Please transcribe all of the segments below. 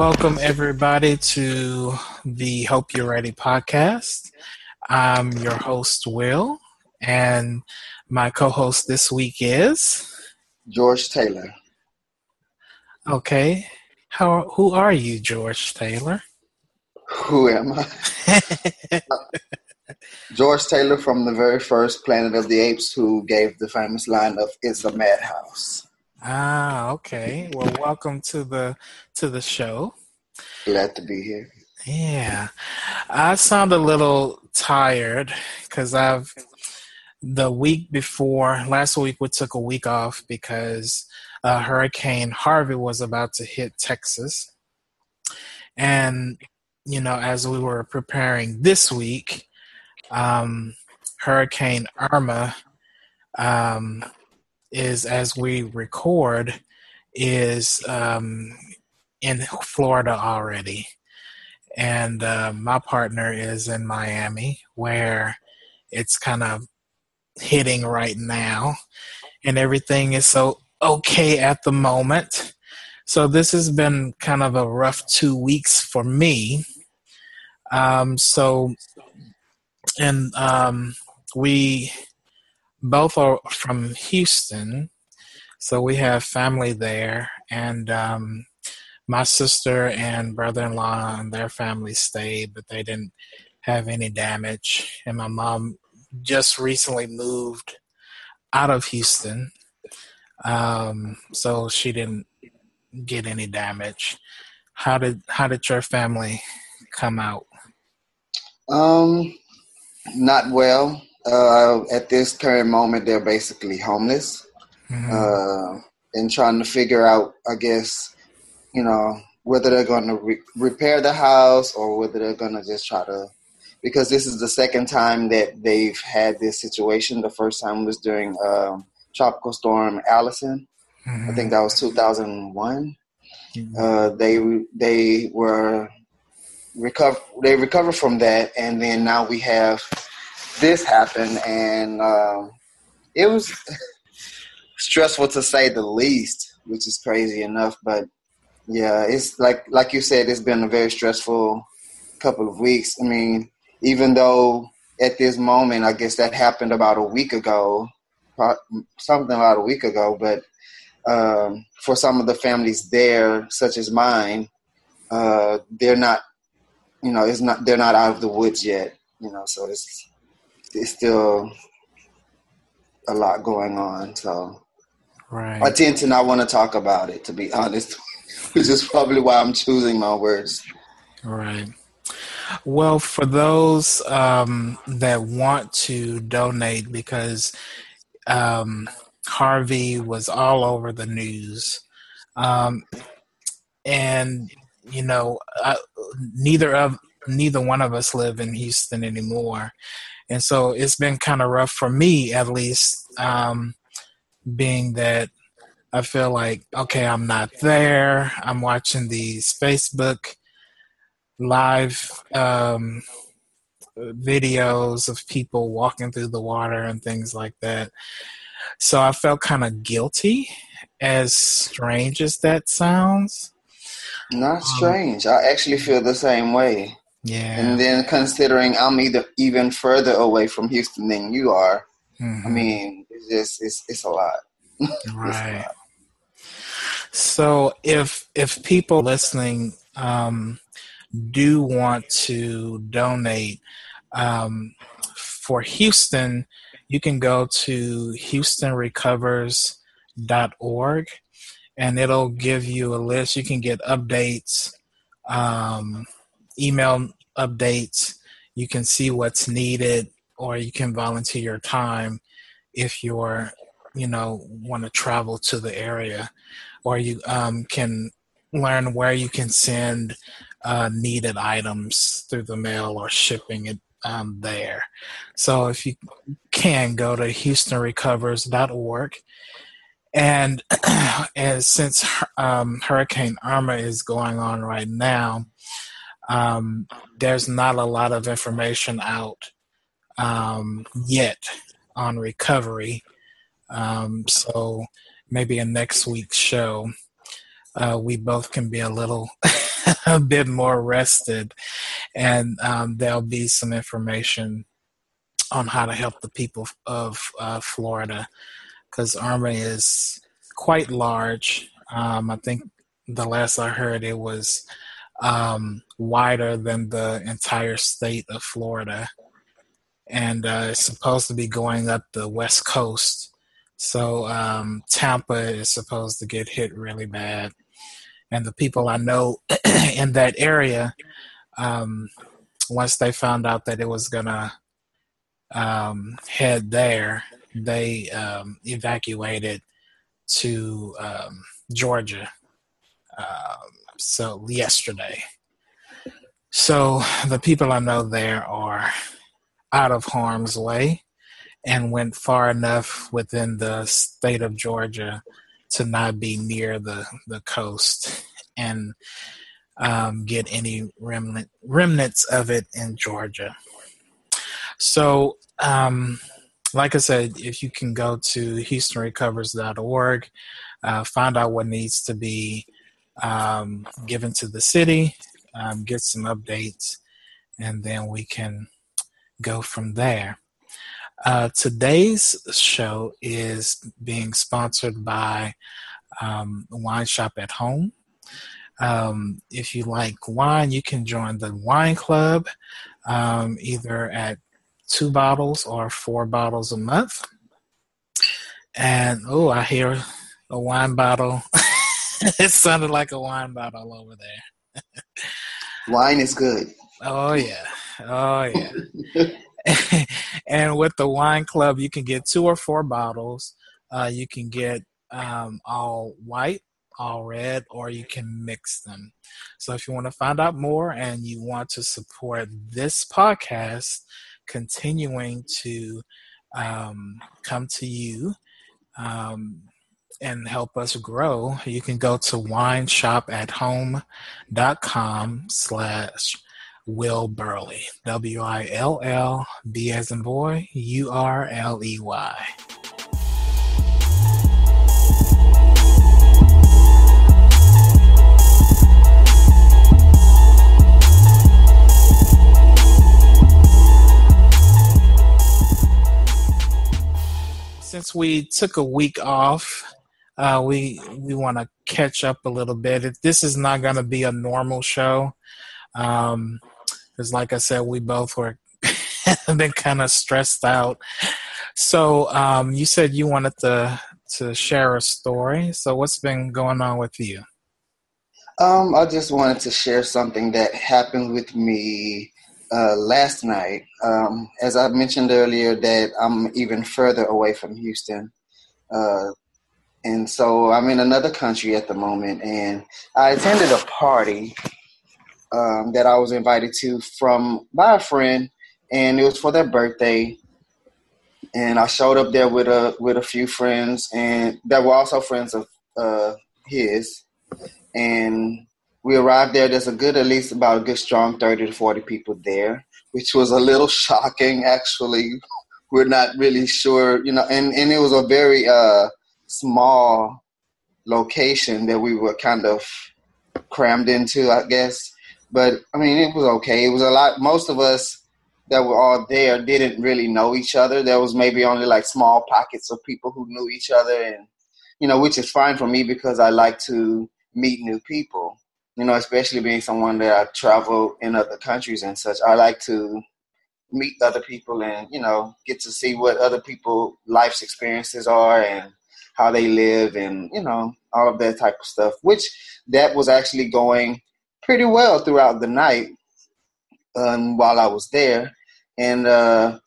Welcome, everybody, to the Hope You're Ready podcast. I'm your host, Will, and my co host this week is George Taylor. Okay. How, who are you, George Taylor? Who am I? George Taylor from the very first Planet of the Apes, who gave the famous line of "It's a madhouse." Ah, okay. Well, welcome to the to the show. Glad to be here. Yeah, I sound a little tired because I've the week before last week we took a week off because uh, Hurricane Harvey was about to hit Texas, and you know as we were preparing this week, um, Hurricane Irma um, is as we record is um, in Florida already, and uh, my partner is in Miami where it's kind of hitting right now, and everything is so okay at the moment. So this has been kind of a rough two weeks for me. Um, so, and um, we both are from Houston, so we have family there, and um, my sister and brother-in-law and their family stayed, but they didn't have any damage. And my mom just recently moved out of Houston, um, so she didn't get any damage. How did how did your family come out? Um, not well. Uh, at this current moment, they're basically homeless mm-hmm. uh, and trying to figure out, I guess, you know, whether they're going to re- repair the house or whether they're going to just try to. Because this is the second time that they've had this situation. The first time was during um, Tropical Storm Allison. Mm-hmm. I think that was 2001. Mm-hmm. Uh, they they were recover they recovered from that, and then now we have this happened, and um, it was stressful to say the least, which is crazy enough. But yeah, it's like like you said, it's been a very stressful couple of weeks. I mean, even though at this moment, I guess that happened about a week ago, something about a week ago, but um, for some of the families there, such as mine, uh, they're not, you know, it's not they're not out of the woods yet, you know. So it's it's still a lot going on. So right. I tend to not want to talk about it, to be honest, which is probably why I'm choosing my words. Right. Well, for those um, that want to donate, because um, Harvey was all over the news, um, and you know, uh, neither of neither one of us live in Houston anymore, and so it's been kind of rough for me at least um, being that i feel like okay i'm not there. I'm watching these facebook live um, videos of people walking through the water and things like that. So i felt kind of guilty as strange as that sounds. Not um, strange. Um, i actually feel the same way yeah. And then considering I'm either even further away from Houston than you are, mm-hmm. I mean, it's just it's it's a lot. Right. a lot. So if if people listening um, do want to donate um, for Houston, you can go to HoustonRecovers.org and it'll give you a list. You can get updates. Um, email updates. You can see what's needed, or you can volunteer your time if you're, you know, want to travel to the area, or you um, can learn where you can send uh, needed items through the mail or shipping it um, there. So if you can go to HoustonRecovers.org. And, and since um, Hurricane Irma is going on right now, um, there's not a lot of information out um, yet on recovery. Um, so maybe in next week's show, uh, we both can be a little a bit more rested, and um, there'll be some information on how to help the people of uh, Florida because Irma is quite large. Um, I think the last I heard it was um, wider than the entire state of Florida. And uh, it's supposed to be going up the west coast. So um, Tampa is supposed to get hit really bad. And the people I know in that area, um, once they found out that it was going to um, head there, they um, evacuated to um, Georgia. So yesterday. So the people I know there are out of harm's way and went far enough within the state of Georgia to not be near the, the coast and um, get any remnant, remnants of it in Georgia. So, um, like I said, if you can go to HoustonRecovers.org, uh, find out what needs to be um, given to the city, um, get some updates, and then we can go from there. Uh, today's show is being sponsored by um, Wine Shop at Home. Um, if you like wine, you can join the wine club um, either at two bottles or four bottles a month. And oh, I hear a wine bottle it sounded like a wine bottle over there. wine is good. Oh yeah. Oh yeah. and with the wine club, you can get two or four bottles. Uh, you can get um, all white, all red, or you can mix them. So if you want to find out more and you want to support this podcast continuing to um, come to you, um, and help us grow, you can go to wineshopathome.com slash Will Burley. W I L L B as in boy, U R L E Y. Since we took a week off, uh, we we want to catch up a little bit. This is not going to be a normal show, because um, like I said, we both were been kind of stressed out. So um, you said you wanted to to share a story. So what's been going on with you? Um, I just wanted to share something that happened with me uh, last night. Um, as I mentioned earlier, that I'm even further away from Houston. Uh, and so I'm in another country at the moment, and I attended a party um, that I was invited to from by a friend, and it was for their birthday. And I showed up there with a with a few friends, and that were also friends of uh, his. And we arrived there. There's a good, at least about a good strong thirty to forty people there, which was a little shocking. Actually, we're not really sure, you know. And and it was a very uh, small location that we were kind of crammed into, I guess. But I mean, it was okay. It was a lot. Most of us that were all there didn't really know each other. There was maybe only like small pockets of people who knew each other, and you know, which is fine for me because I like to meet new people. You know, especially being someone that I travel in other countries and such. I like to meet other people and you know get to see what other people life's experiences are and how they live and you know all of that type of stuff which that was actually going pretty well throughout the night um, while i was there. And uh,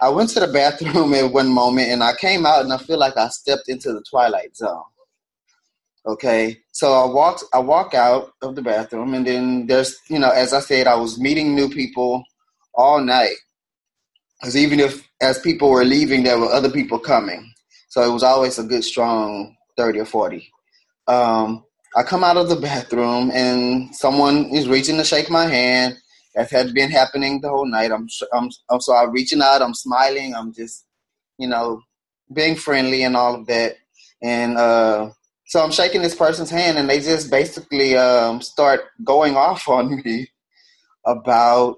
i went to the bathroom at one moment and i came out and i feel like i stepped into the twilight zone. Okay? So i walked i walk out of the bathroom and then there's you know as i said i was meeting new people all night. Because even if as people were leaving there were other people coming so it was always a good strong 30 or 40. Um, I come out of the bathroom and someone is reaching to shake my hand. That had been happening the whole night. I'm, I'm, I'm so I'm reaching out. I'm smiling. I'm just, you know, being friendly and all of that. And uh, so I'm shaking this person's hand, and they just basically um, start going off on me about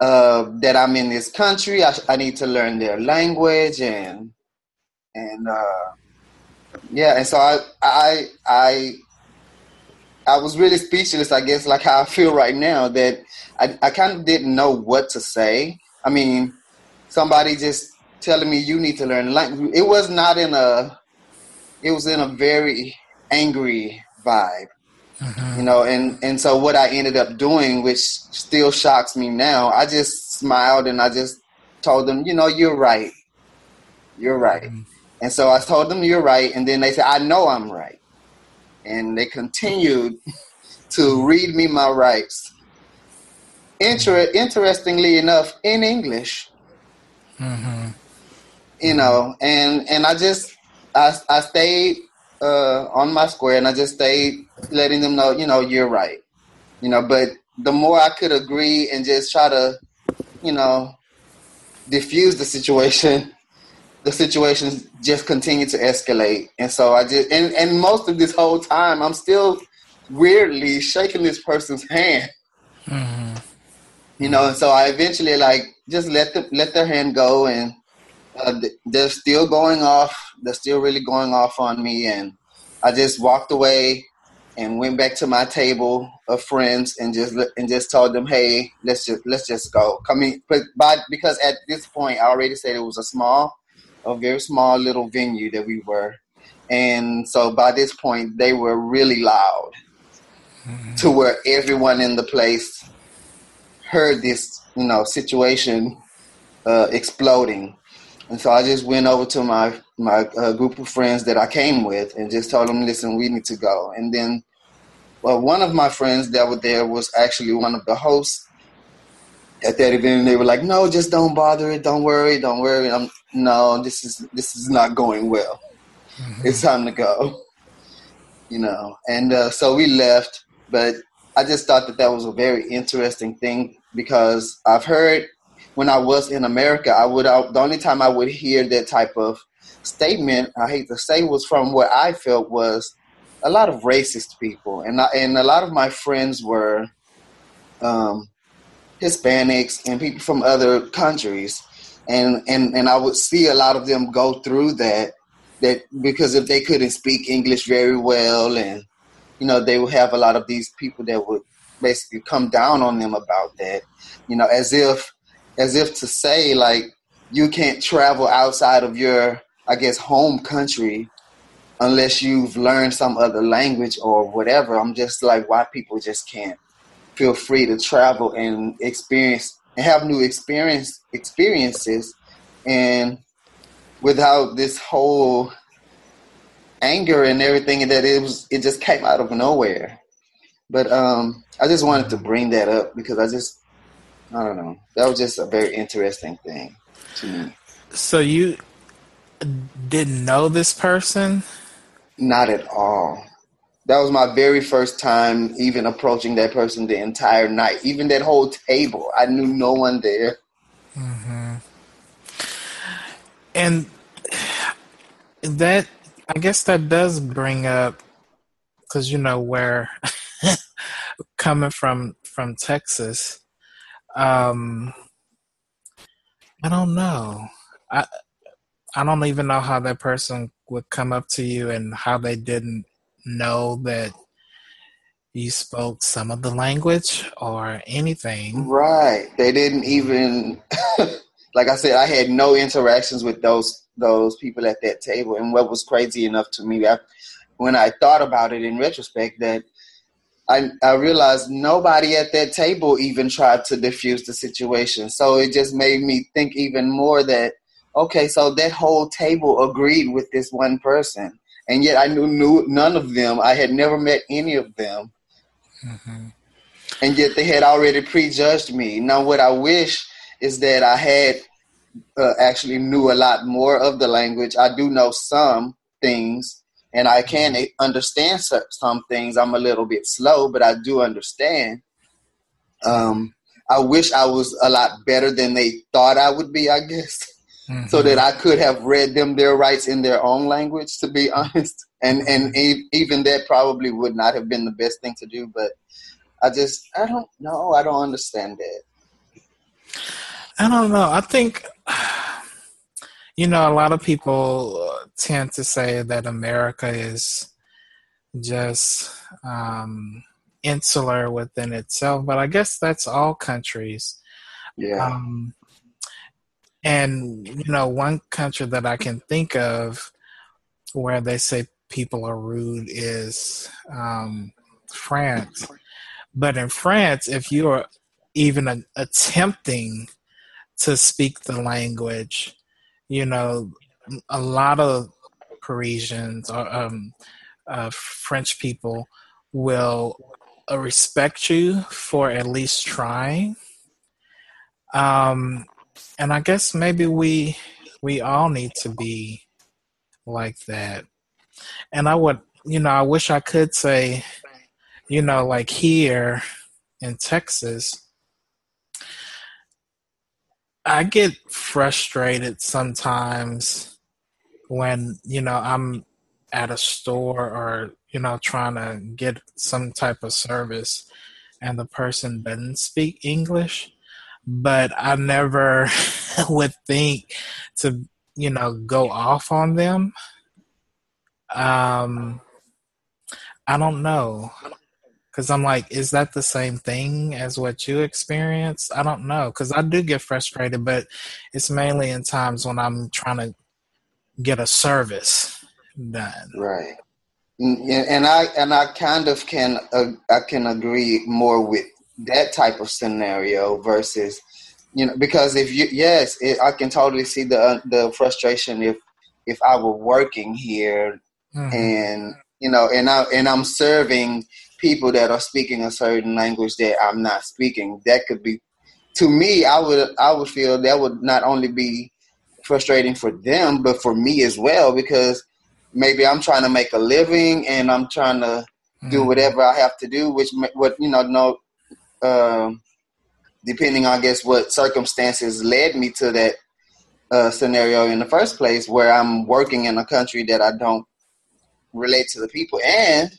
uh, that I'm in this country. I, I, need to learn their language, and and uh, yeah, and so I I I I was really speechless. I guess like how I feel right now that I I kind of didn't know what to say. I mean, somebody just telling me you need to learn language. It was not in a. It was in a very angry vibe. Mm-hmm. You know, and and so what I ended up doing, which still shocks me now, I just smiled and I just told them, you know, you're right, you're right. Mm-hmm. And so I told them you're right, and then they said, I know I'm right, and they continued to read me my rights. Inter- interestingly enough, in English. Mm-hmm. You know, and and I just I I stayed uh, on my square, and I just stayed letting them know, you know, you're right. You know, but the more I could agree and just try to, you know, diffuse the situation, the situations just continued to escalate. And so I just, and, and most of this whole time, I'm still weirdly shaking this person's hand. Mm-hmm. You know, and so I eventually like just let them let their hand go, and uh, they're still going off. They're still really going off on me, and I just walked away and went back to my table of friends and just and just told them, "Hey, let's just let's just go." Coming, but but because at this point I already said it was a small, a very small little venue that we were, and so by this point they were really loud, mm-hmm. to where everyone in the place heard this, you know, situation uh, exploding, and so I just went over to my my uh, group of friends that I came with and just told them, listen, we need to go. And then, well, one of my friends that were there was actually one of the hosts at that event. They were like, no, just don't bother it. Don't worry. Don't worry. I'm no, this is this is not going well. Mm-hmm. It's time to go. You know, and uh, so we left. But I just thought that that was a very interesting thing because I've heard when I was in America, I would I, the only time I would hear that type of statement, I hate to say, was from what I felt was a lot of racist people, and I, and a lot of my friends were um, Hispanics and people from other countries, and and and I would see a lot of them go through that that because if they couldn't speak English very well, and you know they would have a lot of these people that would basically come down on them about that, you know, as if as if to say like you can't travel outside of your I guess home country unless you've learned some other language or whatever. I'm just like why people just can't feel free to travel and experience and have new experience experiences and without this whole anger and everything that it was it just came out of nowhere. But um I just wanted to bring that up because I just I don't know. That was just a very interesting thing to me. So you didn't know this person? Not at all. That was my very first time even approaching that person the entire night. Even that whole table, I knew no one there. Mm-hmm. And that, I guess that does bring up, because you know where coming from from Texas, um, I don't know. I I don't even know how that person would come up to you and how they didn't know that you spoke some of the language or anything. Right. They didn't even like I said, I had no interactions with those those people at that table. And what was crazy enough to me, I, when I thought about it in retrospect, that I, I realized nobody at that table even tried to diffuse the situation. So it just made me think even more that okay, so that whole table agreed with this one person, and yet I knew, knew none of them. I had never met any of them, mm-hmm. and yet they had already prejudged me. Now, what I wish is that I had uh, actually knew a lot more of the language. I do know some things, and I can mm-hmm. understand some things. I'm a little bit slow, but I do understand. Um, I wish I was a lot better than they thought I would be. I guess. Mm-hmm. so that I could have read them their rights in their own language. To be honest, and and even that probably would not have been the best thing to do. But I just I don't know. I don't understand that. I don't know. I think you know a lot of people tend to say that America is just um, insular within itself, but I guess that's all countries. Yeah. Um, and you know, one country that I can think of where they say people are rude is um, France. But in France, if you are even attempting to speak the language, you know, a lot of Parisians or um, uh, French people will respect you for at least trying. Um, and I guess maybe we we all need to be like that. And I would, you know, I wish I could say, you know, like here in Texas, I get frustrated sometimes when, you know, I'm at a store or, you know, trying to get some type of service and the person doesn't speak English but I never would think to, you know, go off on them. Um, I don't know. Cause I'm like, is that the same thing as what you experienced? I don't know. Cause I do get frustrated, but it's mainly in times when I'm trying to get a service done. Right. And I and I kind of can uh, I can agree more with that type of scenario versus you know because if you yes it, i can totally see the uh, the frustration if if i were working here mm-hmm. and you know and i and i'm serving people that are speaking a certain language that i'm not speaking that could be to me i would i would feel that would not only be frustrating for them but for me as well because maybe i'm trying to make a living and i'm trying to mm-hmm. do whatever i have to do which what you know no um, depending on I guess what circumstances led me to that uh, scenario in the first place, where I'm working in a country that I don't relate to the people, and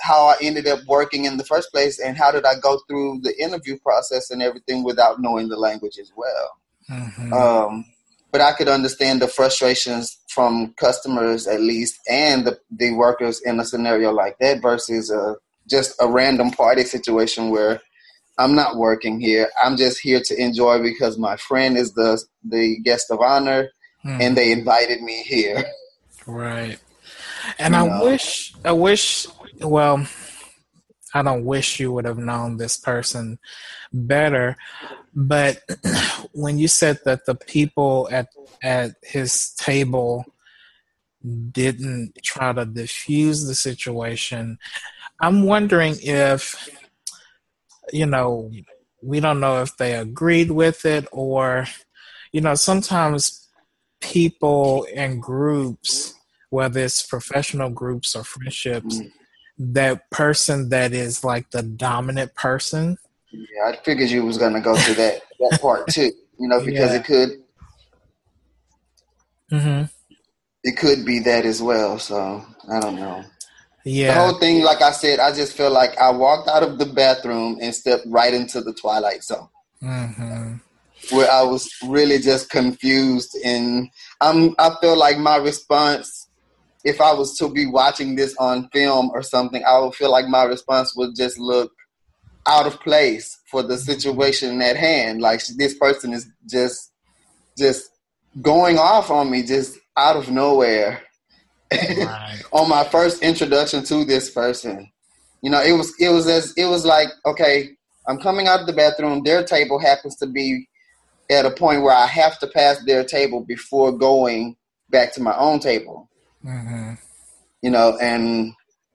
how I ended up working in the first place, and how did I go through the interview process and everything without knowing the language as well. Mm-hmm. Um, but I could understand the frustrations from customers at least, and the, the workers in a scenario like that versus a, just a random party situation where I'm not working here. I'm just here to enjoy because my friend is the the guest of honor, hmm. and they invited me here. Right. And you I know. wish, I wish, well, I don't wish you would have known this person better, but when you said that the people at at his table didn't try to diffuse the situation, I'm wondering if you know, we don't know if they agreed with it or, you know, sometimes people in groups, whether it's professional groups or friendships, mm. that person that is like the dominant person. Yeah, I figured you was gonna go to that that part too. You know, because yeah. it could. Mm-hmm. It could be that as well. So I don't know. Yeah. The whole thing, like I said, I just feel like I walked out of the bathroom and stepped right into the twilight zone. Mm-hmm. Where I was really just confused, and I'm. I feel like my response, if I was to be watching this on film or something, I would feel like my response would just look out of place for the situation at hand. Like this person is just, just going off on me, just out of nowhere right. on my first introduction to this person. You know, it was it was as it was like, okay, I'm coming out of the bathroom. Their table happens to be at a point where I have to pass their table before going back to my own table. Mm-hmm. You know, and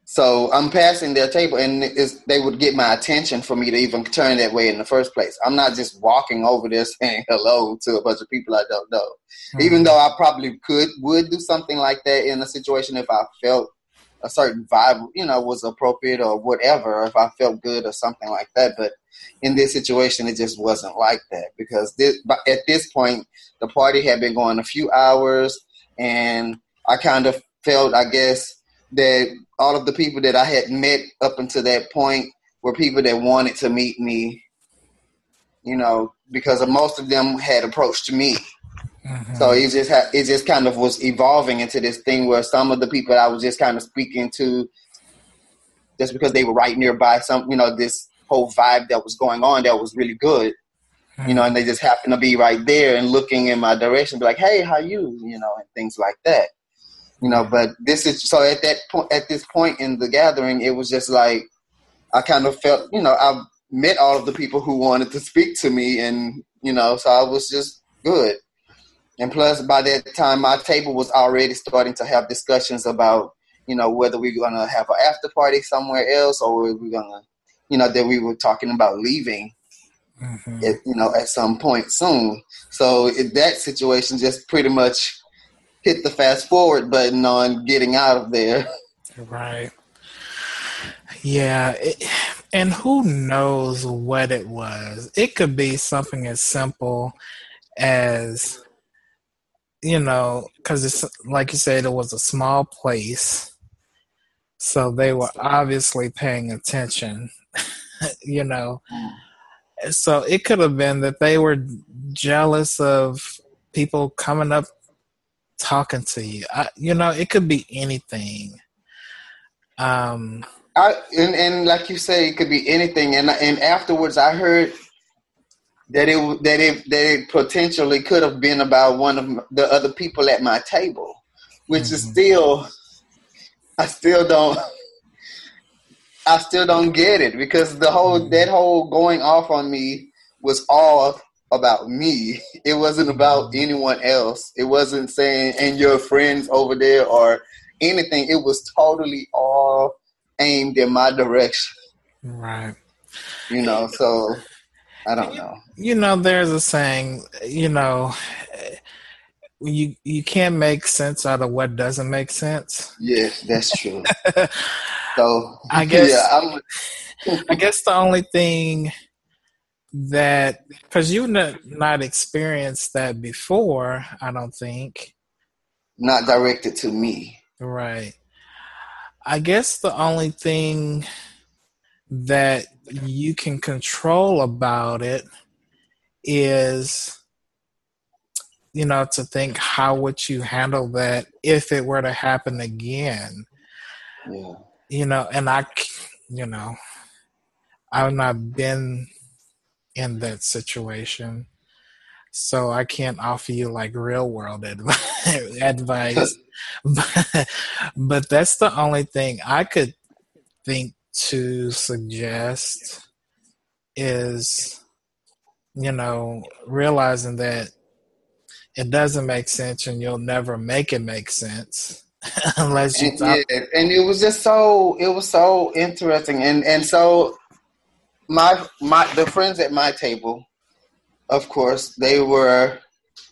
so I'm passing their table, and they would get my attention for me to even turn that way in the first place. I'm not just walking over there saying hello to a bunch of people I don't know. Mm-hmm. Even though I probably could would do something like that in a situation if I felt a certain vibe, you know, was appropriate or whatever, if I felt good or something like that. But in this situation, it just wasn't like that because this, at this point, the party had been going a few hours, and I kind of felt, I guess, that all of the people that I had met up until that point were people that wanted to meet me, you know, because most of them had approached me. Mm-hmm. So it just ha- it just kind of was evolving into this thing where some of the people I was just kind of speaking to, just because they were right nearby, some you know this whole vibe that was going on that was really good, mm-hmm. you know, and they just happened to be right there and looking in my direction, be like, hey, how you, you know, and things like that, you know. But this is so at that point, at this point in the gathering, it was just like I kind of felt, you know, I met all of the people who wanted to speak to me, and you know, so I was just good and plus, by that time, my table was already starting to have discussions about, you know, whether we are gonna have an after party somewhere else or we are gonna, you know, that we were talking about leaving, mm-hmm. at, you know, at some point soon. So it, that situation just pretty much hit the fast forward button on getting out of there. Right. Yeah, it, and who knows what it was? It could be something as simple as you know, because it's like you said, it was a small place, so they were obviously paying attention. you know, so it could have been that they were jealous of people coming up talking to you. I, you know, it could be anything. Um, I and, and like you say, it could be anything. And and afterwards, I heard that it that it that it potentially could have been about one of the other people at my table, which mm-hmm. is still I still don't I still don't get it because the whole mm-hmm. that whole going off on me was all about me. It wasn't about mm-hmm. anyone else. It wasn't saying and your friends over there or anything. It was totally all aimed in my direction. Right. You know, so I don't know. You know, there's a saying, you know, you you can't make sense out of what doesn't make sense. Yes, that's true. so I guess yeah, I guess the only thing that because you've not, not experienced that before, I don't think. Not directed to me. Right. I guess the only thing that you can control about it is you know to think how would you handle that if it were to happen again yeah. you know and i you know i've not been in that situation. So i can't offer you like real world advice but, but that's the only thing i could think to suggest is, you know, realizing that it doesn't make sense and you'll never make it make sense unless you and, yeah, and it was just so it was so interesting and and so my my the friends at my table of course they were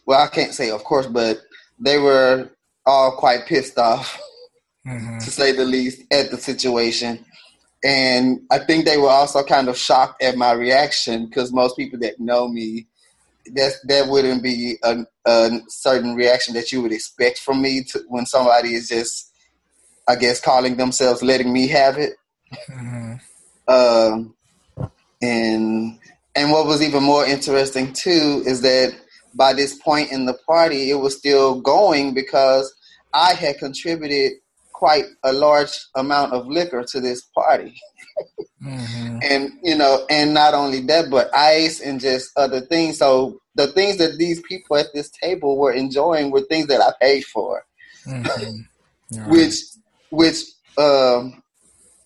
well i can't say of course but they were all quite pissed off mm-hmm. to say the least at the situation and I think they were also kind of shocked at my reaction because most people that know me, that that wouldn't be a, a, certain reaction that you would expect from me to, when somebody is just, I guess, calling themselves letting me have it. Mm-hmm. Um, and and what was even more interesting too is that by this point in the party, it was still going because I had contributed quite a large amount of liquor to this party. mm-hmm. And you know, and not only that, but ice and just other things. So the things that these people at this table were enjoying were things that I paid for, mm-hmm. right. which which um,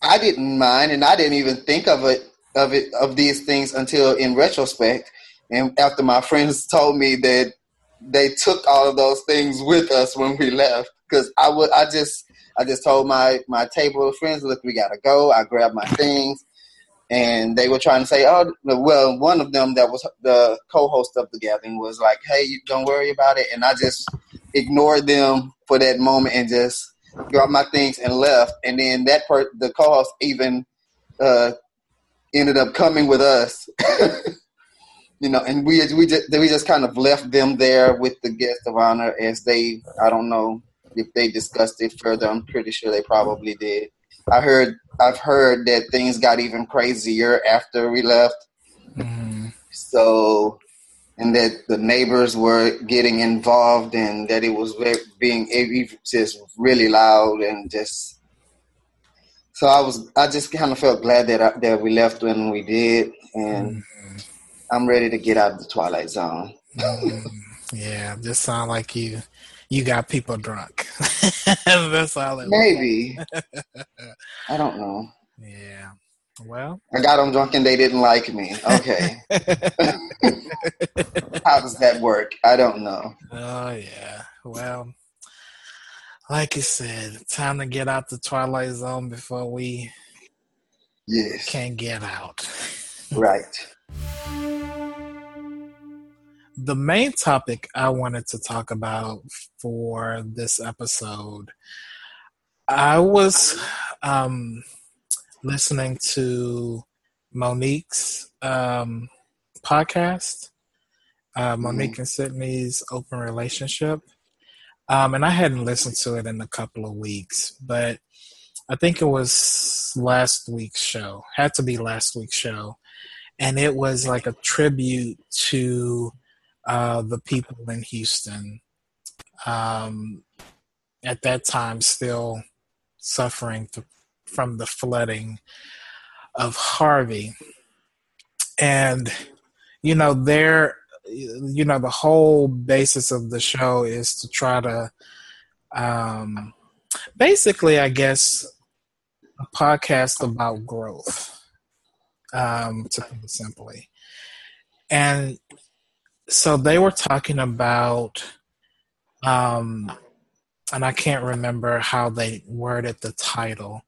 I didn't mind, and I didn't even think of it of it of these things until in retrospect, and after my friends told me that they took all of those things with us when we left because I would I just I just told my my table of friends, look, we gotta go. I grabbed my things, and they were trying to say, oh, well, one of them that was the co-host of the gathering was like, hey, don't worry about it, and I just ignored them for that moment and just grabbed my things, and left. And then that part, the co-host even uh, ended up coming with us. you know, and we we just we just kind of left them there with the guest of honor as they I don't know if they discussed it further. I'm pretty sure they probably did. I heard I've heard that things got even crazier after we left. Mm-hmm. So, and that the neighbors were getting involved, and that it was being just really loud and just. So I was I just kind of felt glad that I, that we left when we did, and mm-hmm. I'm ready to get out of the twilight zone. mm-hmm. Yeah, just sound like you you got people drunk. That's all it Maybe. I don't know. Yeah. Well, I got them drunk and they didn't like me. Okay. How does that work? I don't know. Oh, yeah. Well, like you said, time to get out the Twilight Zone before we yes. can get out. right the main topic I wanted to talk about for this episode, I was um, listening to Monique's um, podcast, uh, mm-hmm. Monique and Sydney's Open Relationship. Um, and I hadn't listened to it in a couple of weeks, but I think it was last week's show, had to be last week's show. And it was like a tribute to uh, the people in Houston um, at that time still suffering th- from the flooding of Harvey. And, you know, there, you know, the whole basis of the show is to try to, um, basically, I guess, a podcast about growth, um, to put it simply. And so they were talking about um and I can't remember how they worded the title,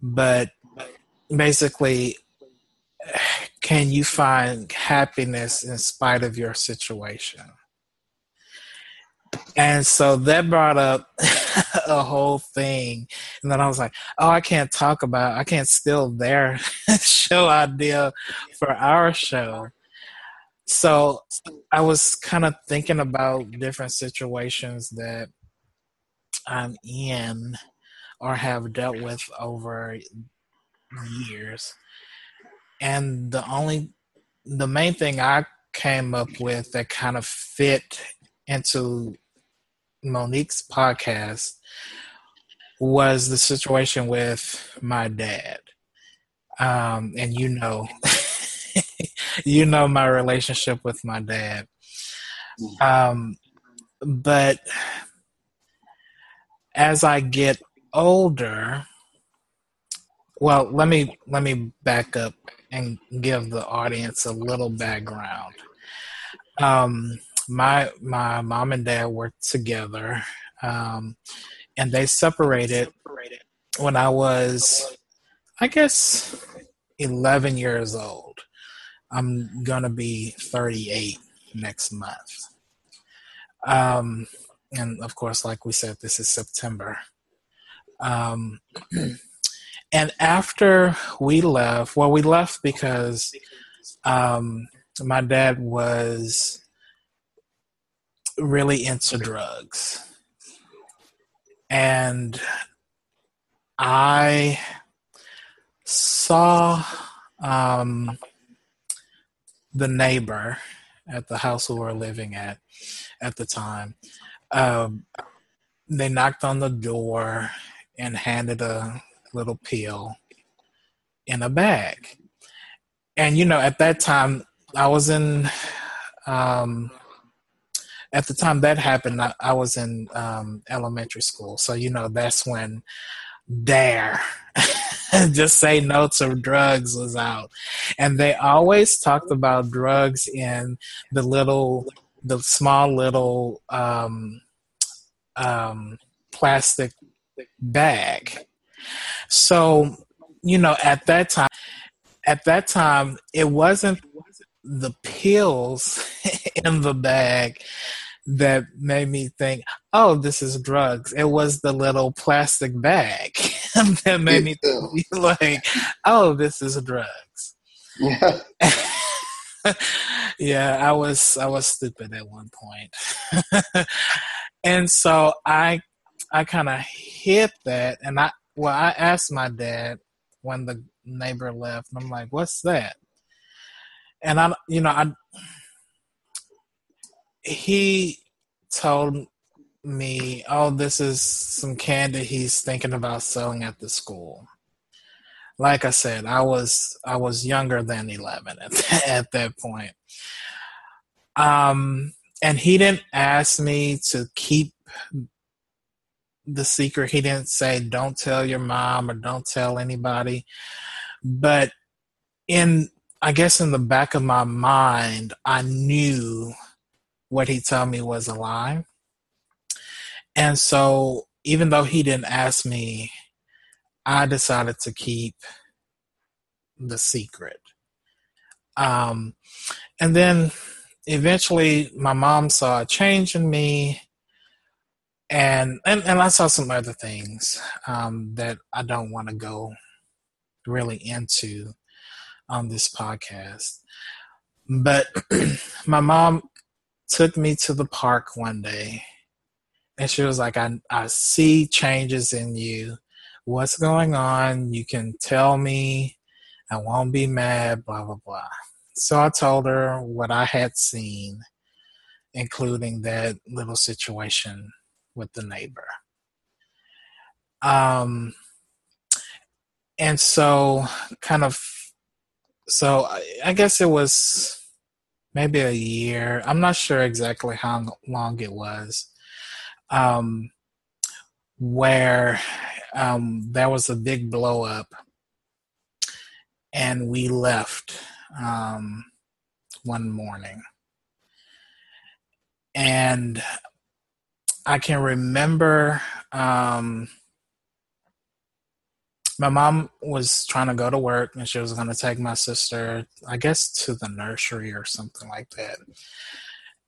but basically, can you find happiness in spite of your situation? And so that brought up a whole thing. And then I was like, oh, I can't talk about, I can't steal their show idea for our show. So I was kind of thinking about different situations that I'm in or have dealt with over years. And the only, the main thing I came up with that kind of fit into Monique's podcast was the situation with my dad. Um, and you know, you know my relationship with my dad. Um, but as I get older, well, let me let me back up and give the audience a little background. Um, my my mom and dad were together, um, and they separated when I was, I guess, eleven years old. I'm gonna be 38 next month. Um, and of course, like we said, this is September. Um, and after we left, well, we left because um, my dad was really into drugs. And I saw um, the neighbor at the house we were living at at the time. Um, they knocked on the door and handed a little pill in a bag. And you know, at that time, I was in. Um, at the time that happened, I, I was in um, elementary school, so you know that's when DARE just say no to drugs was out and they always talked about drugs in the little the small little um, um, plastic bag so you know at that time at that time it wasn't the pills in the bag that made me think, oh, this is drugs. It was the little plastic bag that made me think, like, oh, this is drugs. Yeah. yeah, I was I was stupid at one point. and so I I kind of hit that and I well I asked my dad when the neighbor left and I'm like, "What's that?" And I you know, I he told me, "Oh, this is some candy he's thinking about selling at the school." Like I said, I was I was younger than eleven at at that point. Um, and he didn't ask me to keep the secret. He didn't say, "Don't tell your mom" or "Don't tell anybody." But in I guess in the back of my mind, I knew what he told me was a lie. And so, even though he didn't ask me, I decided to keep the secret. Um, and then eventually, my mom saw a change in me, and and, and I saw some other things um, that I don't want to go really into on this podcast. But my mom took me to the park one day and she was like, I, I see changes in you. What's going on? You can tell me. I won't be mad, blah, blah, blah. So I told her what I had seen, including that little situation with the neighbor. Um, and so, kind of, so I, guess it was maybe a year. I'm not sure exactly how long it was. Um, where um, there was a big blow up, and we left um, one morning, and I can remember. Um, my mom was trying to go to work and she was going to take my sister, I guess, to the nursery or something like that.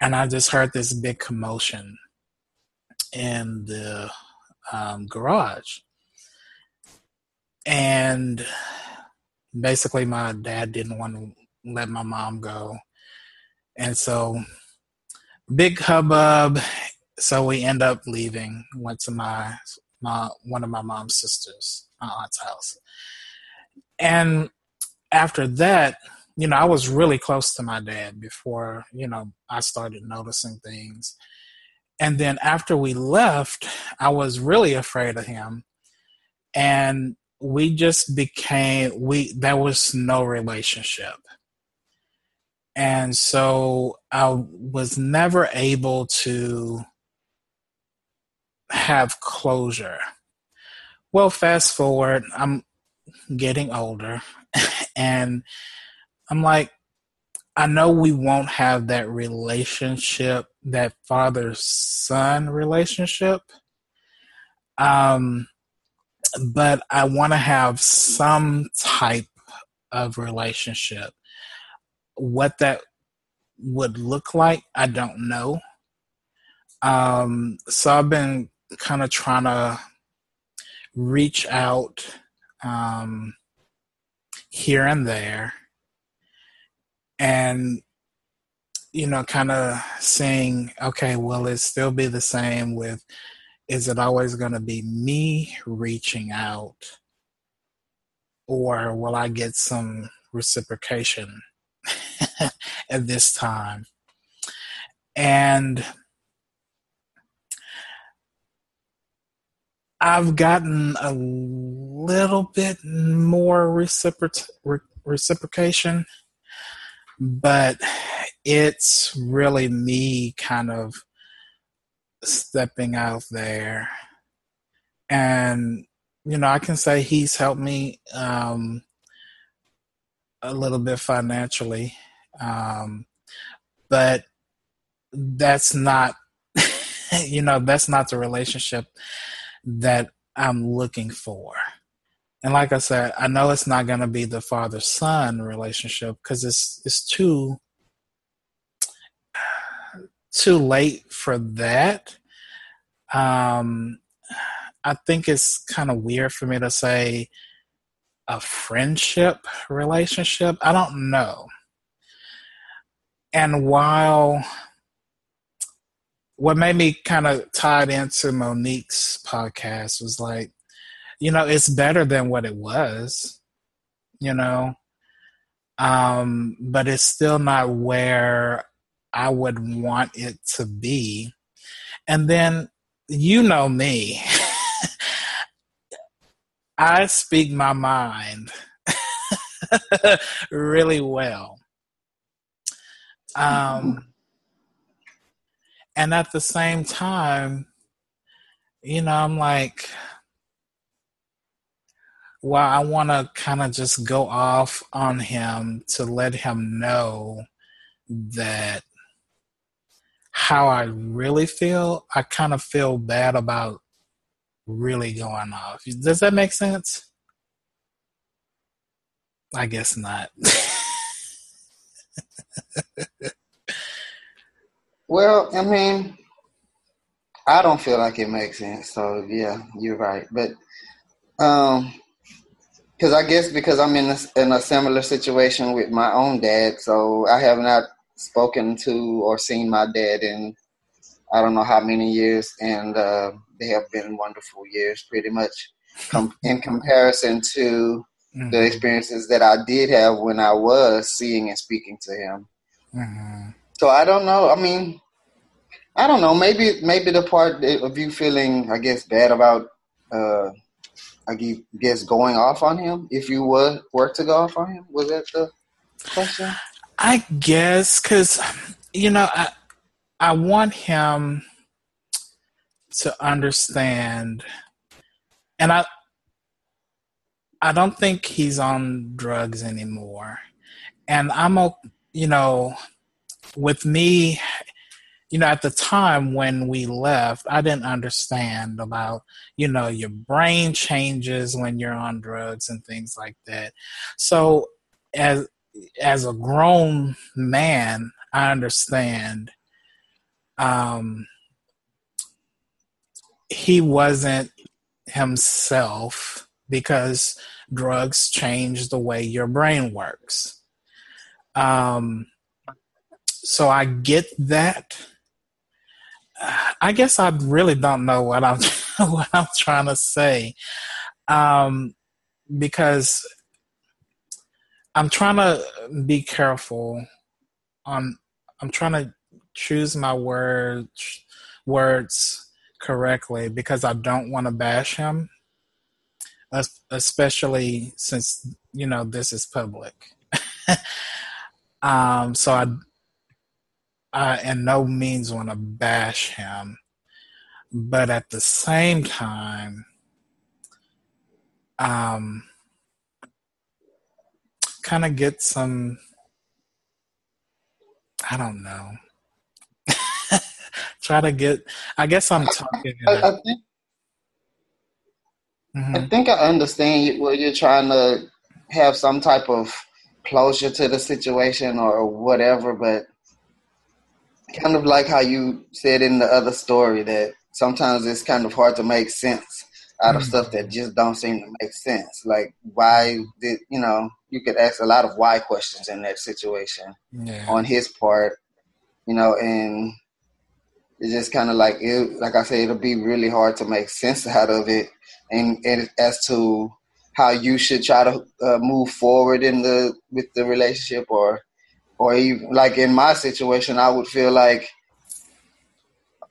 And I just heard this big commotion in the um, garage. And basically, my dad didn't want to let my mom go. And so, big hubbub. So we end up leaving, went to my, my one of my mom's sisters my aunt's house. And after that, you know, I was really close to my dad before, you know, I started noticing things. And then after we left, I was really afraid of him. And we just became we there was no relationship. And so I was never able to have closure well, fast forward, I'm getting older, and I'm like, I know we won't have that relationship, that father son relationship. Um, but I want to have some type of relationship. What that would look like, I don't know. Um, so I've been kind of trying to reach out um, here and there. And you know kind of saying okay will it still be the same with is it always going to be me reaching out? Or will i get some reciprocation at this time? And I've gotten a little bit more recipro- re- reciprocation, but it's really me kind of stepping out there. And, you know, I can say he's helped me um, a little bit financially, um, but that's not, you know, that's not the relationship that I'm looking for. And like I said, I know it's not going to be the father son relationship because it's it's too too late for that. Um, I think it's kind of weird for me to say a friendship relationship. I don't know. And while what made me kind of tied into Monique's podcast was like, you know, it's better than what it was, you know, um, but it's still not where I would want it to be. And then, you know me, I speak my mind really well. Um, and at the same time, you know, I'm like, well, I want to kind of just go off on him to let him know that how I really feel, I kind of feel bad about really going off. Does that make sense? I guess not. well, I mean, I don't feel like it makes sense. So yeah, you're right. But um, because I guess because I'm in a, in a similar situation with my own dad, so I have not spoken to or seen my dad in I don't know how many years, and uh, they have been wonderful years, pretty much, com- in comparison to mm-hmm. the experiences that I did have when I was seeing and speaking to him. Mm-hmm. So I don't know. I mean, I don't know. Maybe maybe the part of you feeling, I guess, bad about, uh, I guess, going off on him. If you were were to go off on him, was that the question? I guess because you know I I want him to understand, and I I don't think he's on drugs anymore, and I'm you know with me you know, at the time when we left, I didn't understand about, you know, your brain changes when you're on drugs and things like that. So as as a grown man, I understand um, he wasn't himself because drugs change the way your brain works. Um, so I get that. I guess I really don't know what I'm what I'm trying to say, um, because I'm trying to be careful on I'm trying to choose my words words correctly because I don't want to bash him especially since you know this is public. Um so I I in no means want to bash him but at the same time um kind of get some I don't know. Try to get I guess I'm talking I, I think mm-hmm. I think I understand what you're trying to have some type of closure to the situation or whatever, but kind of like how you said in the other story that sometimes it's kind of hard to make sense out of mm-hmm. stuff that just don't seem to make sense. Like why did you know you could ask a lot of why questions in that situation yeah. on his part, you know, and it's just kind of like it. Like I said, it'll be really hard to make sense out of it, and, and as to how you should try to uh, move forward in the with the relationship, or or even like in my situation, I would feel like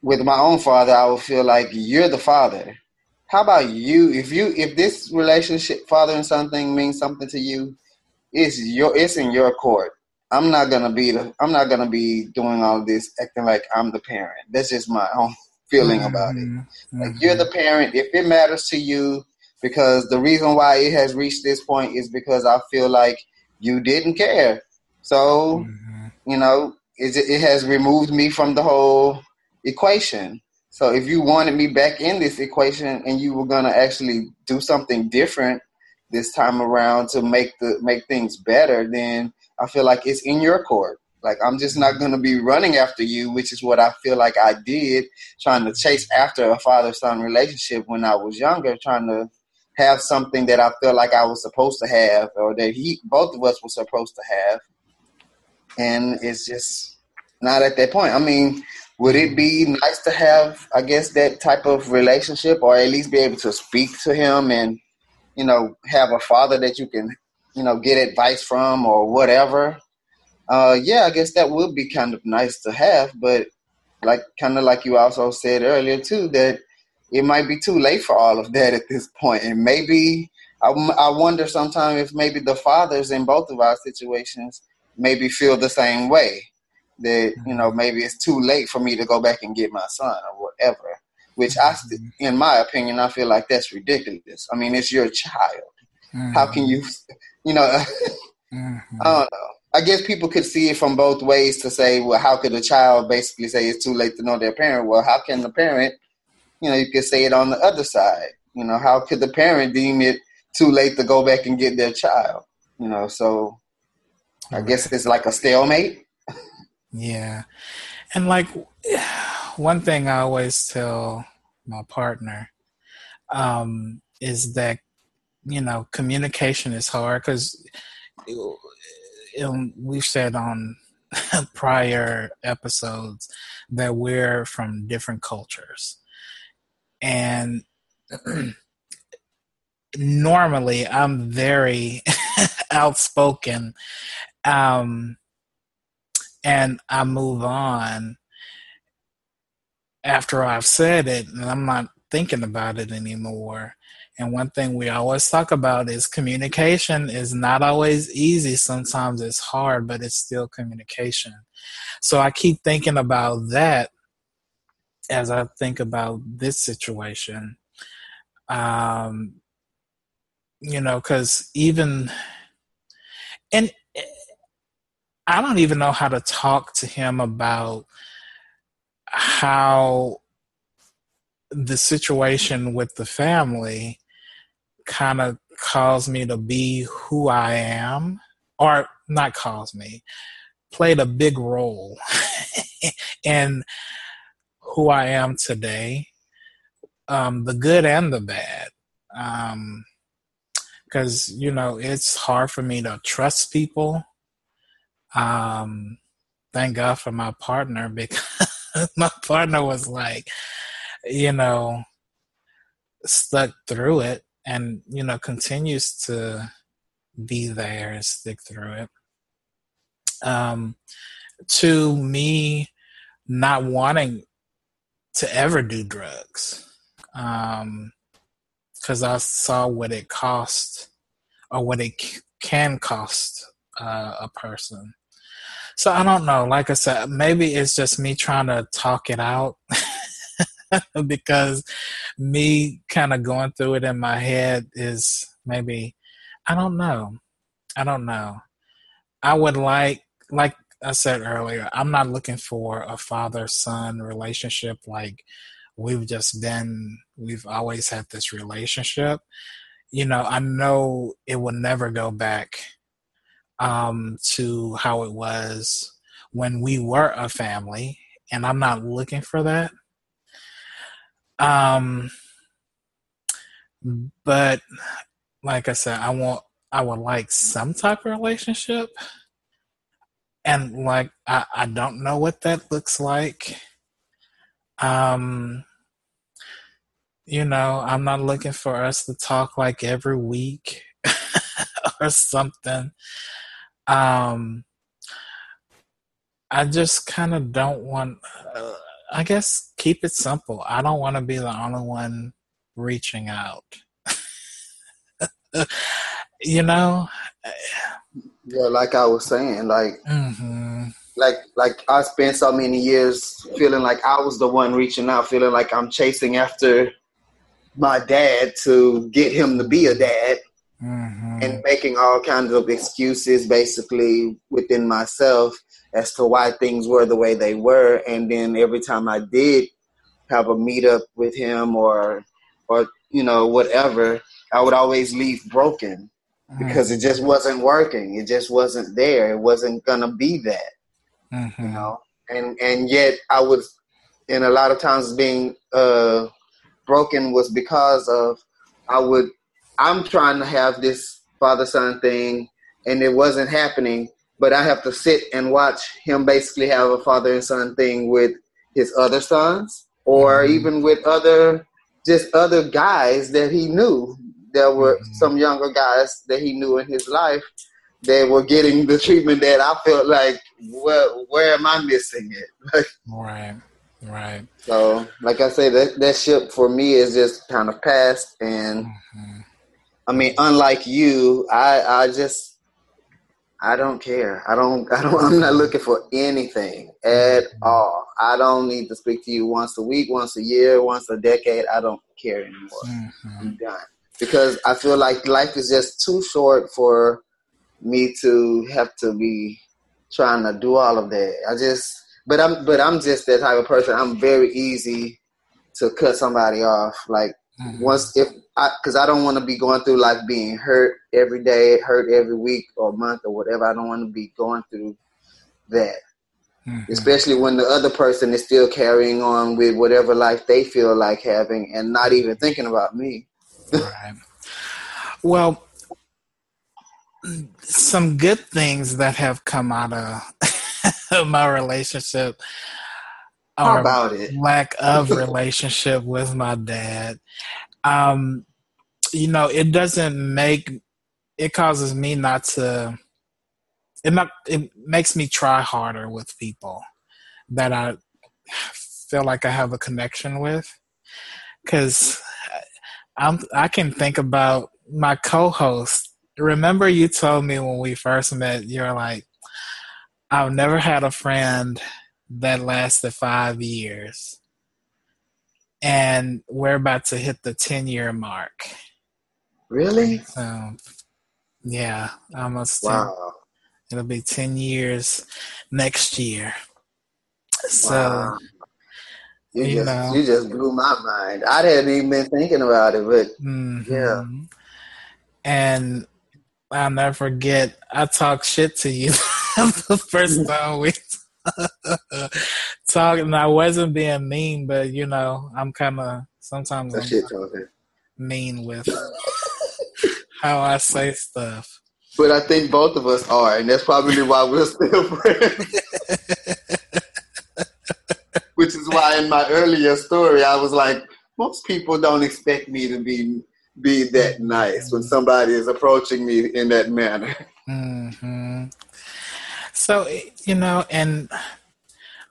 with my own father, I would feel like you're the father. How about you? If you if this relationship, father and son thing means something to you, it's your it's in your court. I'm not gonna be the I'm not gonna be doing all this acting like I'm the parent. That's just my own feeling mm-hmm. about it. Mm-hmm. Like you're the parent. If it matters to you, because the reason why it has reached this point is because I feel like you didn't care. So mm-hmm. you know, it, it has removed me from the whole equation. So if you wanted me back in this equation and you were gonna actually do something different, this time around to make the make things better, then I feel like it's in your court. Like I'm just not gonna be running after you, which is what I feel like I did, trying to chase after a father son relationship when I was younger, trying to have something that I felt like I was supposed to have, or that he both of us were supposed to have, and it's just not at that point. I mean, would it be nice to have, I guess, that type of relationship, or at least be able to speak to him and, you know, have a father that you can, you know, get advice from or whatever? Uh, yeah, I guess that would be kind of nice to have, but like kind of like you also said earlier too, that it might be too late for all of that at this point, and maybe I, I wonder sometimes if maybe the fathers in both of our situations maybe feel the same way that you know maybe it's too late for me to go back and get my son or whatever. Which I, mm-hmm. in my opinion, I feel like that's ridiculous. I mean, it's your child. Mm-hmm. How can you, you know? mm-hmm. I don't know. I guess people could see it from both ways to say, well, how could a child basically say it's too late to know their parent? Well, how can the parent, you know, you could say it on the other side. You know, how could the parent deem it too late to go back and get their child? You know, so I guess it's like a stalemate. Yeah. And like one thing I always tell my partner um, is that, you know, communication is hard because we've said on prior episodes that we're from different cultures. And normally I'm very outspoken. Um, and I move on after I've said it and I'm not thinking about it anymore. And one thing we always talk about is communication is not always easy. Sometimes it's hard, but it's still communication. So I keep thinking about that as I think about this situation. Um, you know, because even, and I don't even know how to talk to him about how the situation with the family kind of caused me to be who I am, or not caused me, played a big role in who I am today, um, the good and the bad. Because, um, you know, it's hard for me to trust people um, thank God for my partner because my partner was like, you know, stuck through it and, you know, continues to be there and stick through it. Um, to me, not wanting to ever do drugs. Um, because I saw what it cost or what it c- can cost uh, a person. So I don't know. Like I said, maybe it's just me trying to talk it out because me kind of going through it in my head is maybe I don't know. I don't know. I would like like I said earlier, I'm not looking for a father son relationship like we've just been we've always had this relationship. You know, I know it will never go back um, to how it was when we were a family, and I'm not looking for that. Um, but like I said, I want I would like some type of relationship, and like I, I don't know what that looks like. Um, you know, I'm not looking for us to talk like every week or something. Um, I just kind of don't want. Uh, I guess keep it simple. I don't want to be the only one reaching out. you know. Yeah, like I was saying, like, mm-hmm. like, like I spent so many years feeling like I was the one reaching out, feeling like I'm chasing after my dad to get him to be a dad mm-hmm. and making all kinds of excuses basically within myself as to why things were the way they were. And then every time I did have a meetup with him or or you know whatever, I would always leave broken mm-hmm. because it just wasn't working. It just wasn't there. It wasn't gonna be that. mm-hmm. you know, and and yet I was, and a lot of times being uh, broken was because of I would I'm trying to have this father son thing, and it wasn't happening. But I have to sit and watch him basically have a father and son thing with his other sons, or mm-hmm. even with other just other guys that he knew. There were mm-hmm. some younger guys that he knew in his life that were getting the treatment that I felt like, where where am I missing it? right, right. So, like I say, that that ship for me is just kind of past, and mm-hmm. I mean, unlike you, I I just I don't care. I don't I don't I'm not looking for anything at all. I don't need to speak to you once a week, once a year, once a decade. I don't care anymore. Mm-hmm. I'm done. Because I feel like life is just too short for me to have to be trying to do all of that. I just but I'm but I'm just that type of person. I'm very easy to cut somebody off. Like mm-hmm. once if I because I don't want to be going through life being hurt every day, hurt every week or month or whatever. I don't want to be going through that. Mm-hmm. Especially when the other person is still carrying on with whatever life they feel like having and not even thinking about me. right. Well, some good things that have come out of my relationship How about it? lack of relationship with my dad. Um, you know, it doesn't make it causes me not to it not it makes me try harder with people that I feel like I have a connection with because I'm I can think about my co-host. Remember, you told me when we first met, you're like, I've never had a friend that lasted five years, and we're about to hit the ten year mark. Really? So, yeah, almost. Wow. 10, it'll be ten years next year. So. Wow. You, you just know. you just blew my mind. I hadn't even been thinking about it, but mm-hmm. yeah. And I'll never forget. I talked shit to you the first time we talked, and I wasn't being mean, but you know, I'm kind of sometimes mean with how I say stuff. But I think both of us are, and that's probably why we're still friends. Which is why in my earlier story I was like, most people don't expect me to be be that nice when somebody is approaching me in that manner. Mm-hmm. So you know, and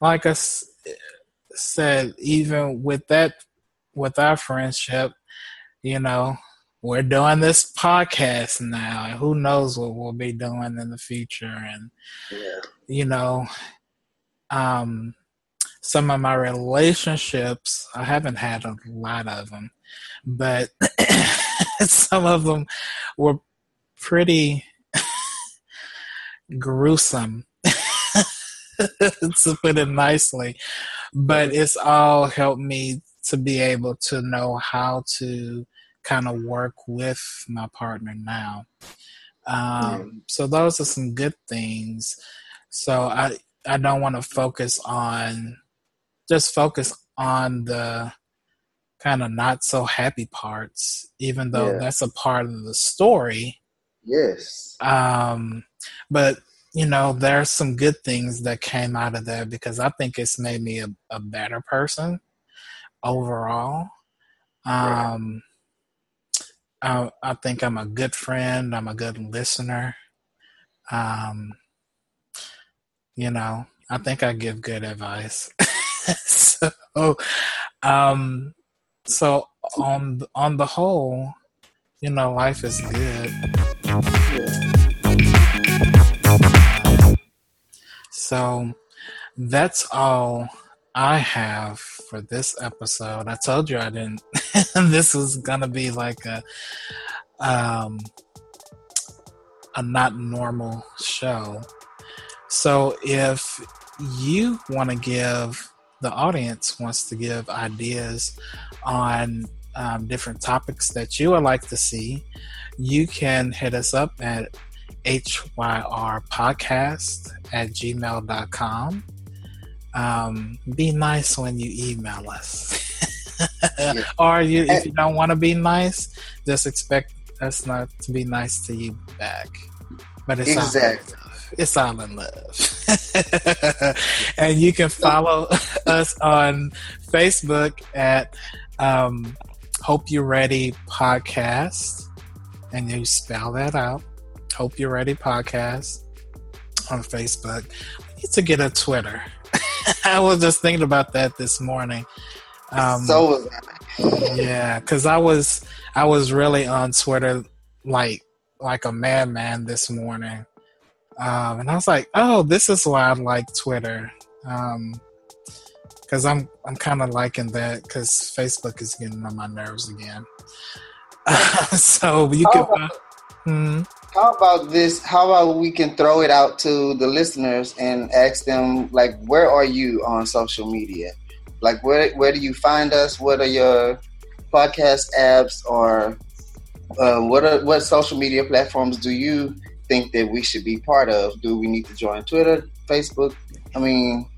like I said, even with that, with our friendship, you know, we're doing this podcast now, and who knows what we'll be doing in the future, and yeah. you know, um, some of my relationships, I haven't had a lot of them, but some of them were pretty gruesome, to put it nicely. But it's all helped me to be able to know how to kind of work with my partner now. Um, So those are some good things. So I I don't want to focus on just focus on the kind of not so happy parts, even though yeah. that's a part of the story. Yes. Um, but you know, there are some good things that came out of that because I think it's made me a, a better person overall. Um. I, I think I'm a good friend. I'm a good listener. Um, you know, I think I give good advice. so, um, so on on the whole, you know, life is good. So that's all I have for this episode. I told you I didn't. this was gonna be like a um a not normal show. So if you want to give the audience wants to give ideas on um, different topics that you would like to see, you can hit us up at HYR podcast at gmail.com. Um, be nice when you email us. yeah. or you, if you don't want to be nice, just expect us not to be nice to you back. But it's exactly. all it's all in love. and you can follow us on Facebook at um, Hope You're Ready Podcast. And you spell that out. Hope You're Ready Podcast on Facebook. We need to get a Twitter. I was just thinking about that this morning. Um, so yeah, because I was I was really on Twitter like like a madman this morning, um, and I was like, oh, this is why I like Twitter. Um, because I'm I'm kind of liking that because Facebook is getting on my nerves again. so you can. hmm how about this? How about we can throw it out to the listeners and ask them like, where are you on social media? Like, where where do you find us? What are your podcast apps or uh, what are what social media platforms do you think that we should be part of? Do we need to join Twitter, Facebook? I mean,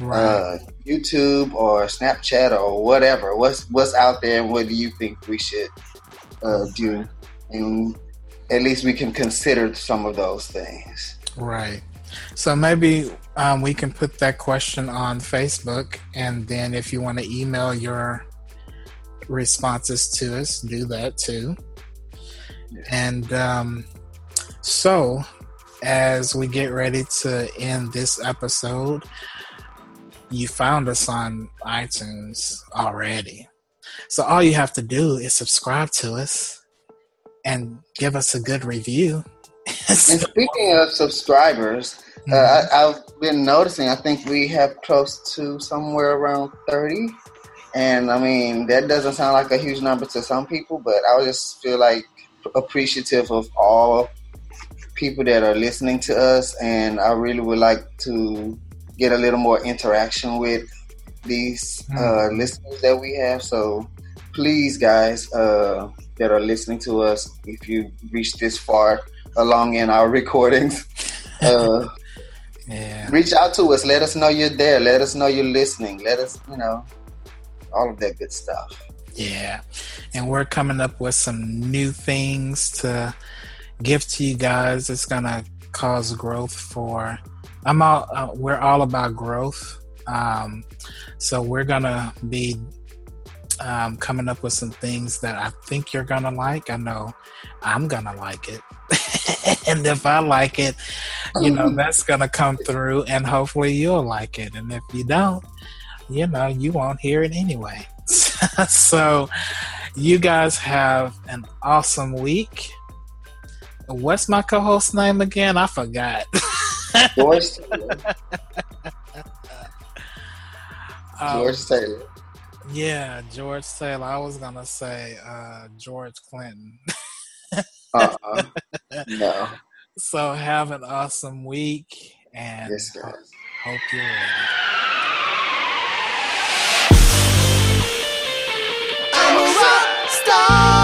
right. uh, YouTube or Snapchat or whatever. What's what's out there, and what do you think we should uh, do? And at least we can consider some of those things. Right. So maybe um, we can put that question on Facebook, and then if you want to email your responses to us, do that too. And um, so, as we get ready to end this episode, you found us on iTunes already. So, all you have to do is subscribe to us and give us a good review. and speaking of subscribers, uh, mm-hmm. uh, I, I've been noticing, I think we have close to somewhere around 30 and I mean, that doesn't sound like a huge number to some people, but I just feel like appreciative of all people that are listening to us, and I really would like to get a little more interaction with these uh, mm. listeners that we have. So please, guys, uh, that are listening to us, if you reach this far along in our recordings, uh, yeah. reach out to us. Let us know you're there. Let us know you're listening. Let us, you know, all of that good stuff. Yeah. And we're coming up with some new things to give to you guys. It's going to cause growth for I'm all uh, we're all about growth. Um, so we're going to be um, coming up with some things that I think you're going to like. I know I'm going to like it. and if I like it, you know, that's going to come through and hopefully you'll like it. And if you don't, you know, you won't hear it anyway. so, you guys have an awesome week. What's my co-host's name again? I forgot. George Taylor. Um, George Taylor. Yeah, George Taylor. I was gonna say uh, George Clinton. uh-uh. No. So have an awesome week and yes, hope you're ready. I'm a rock star.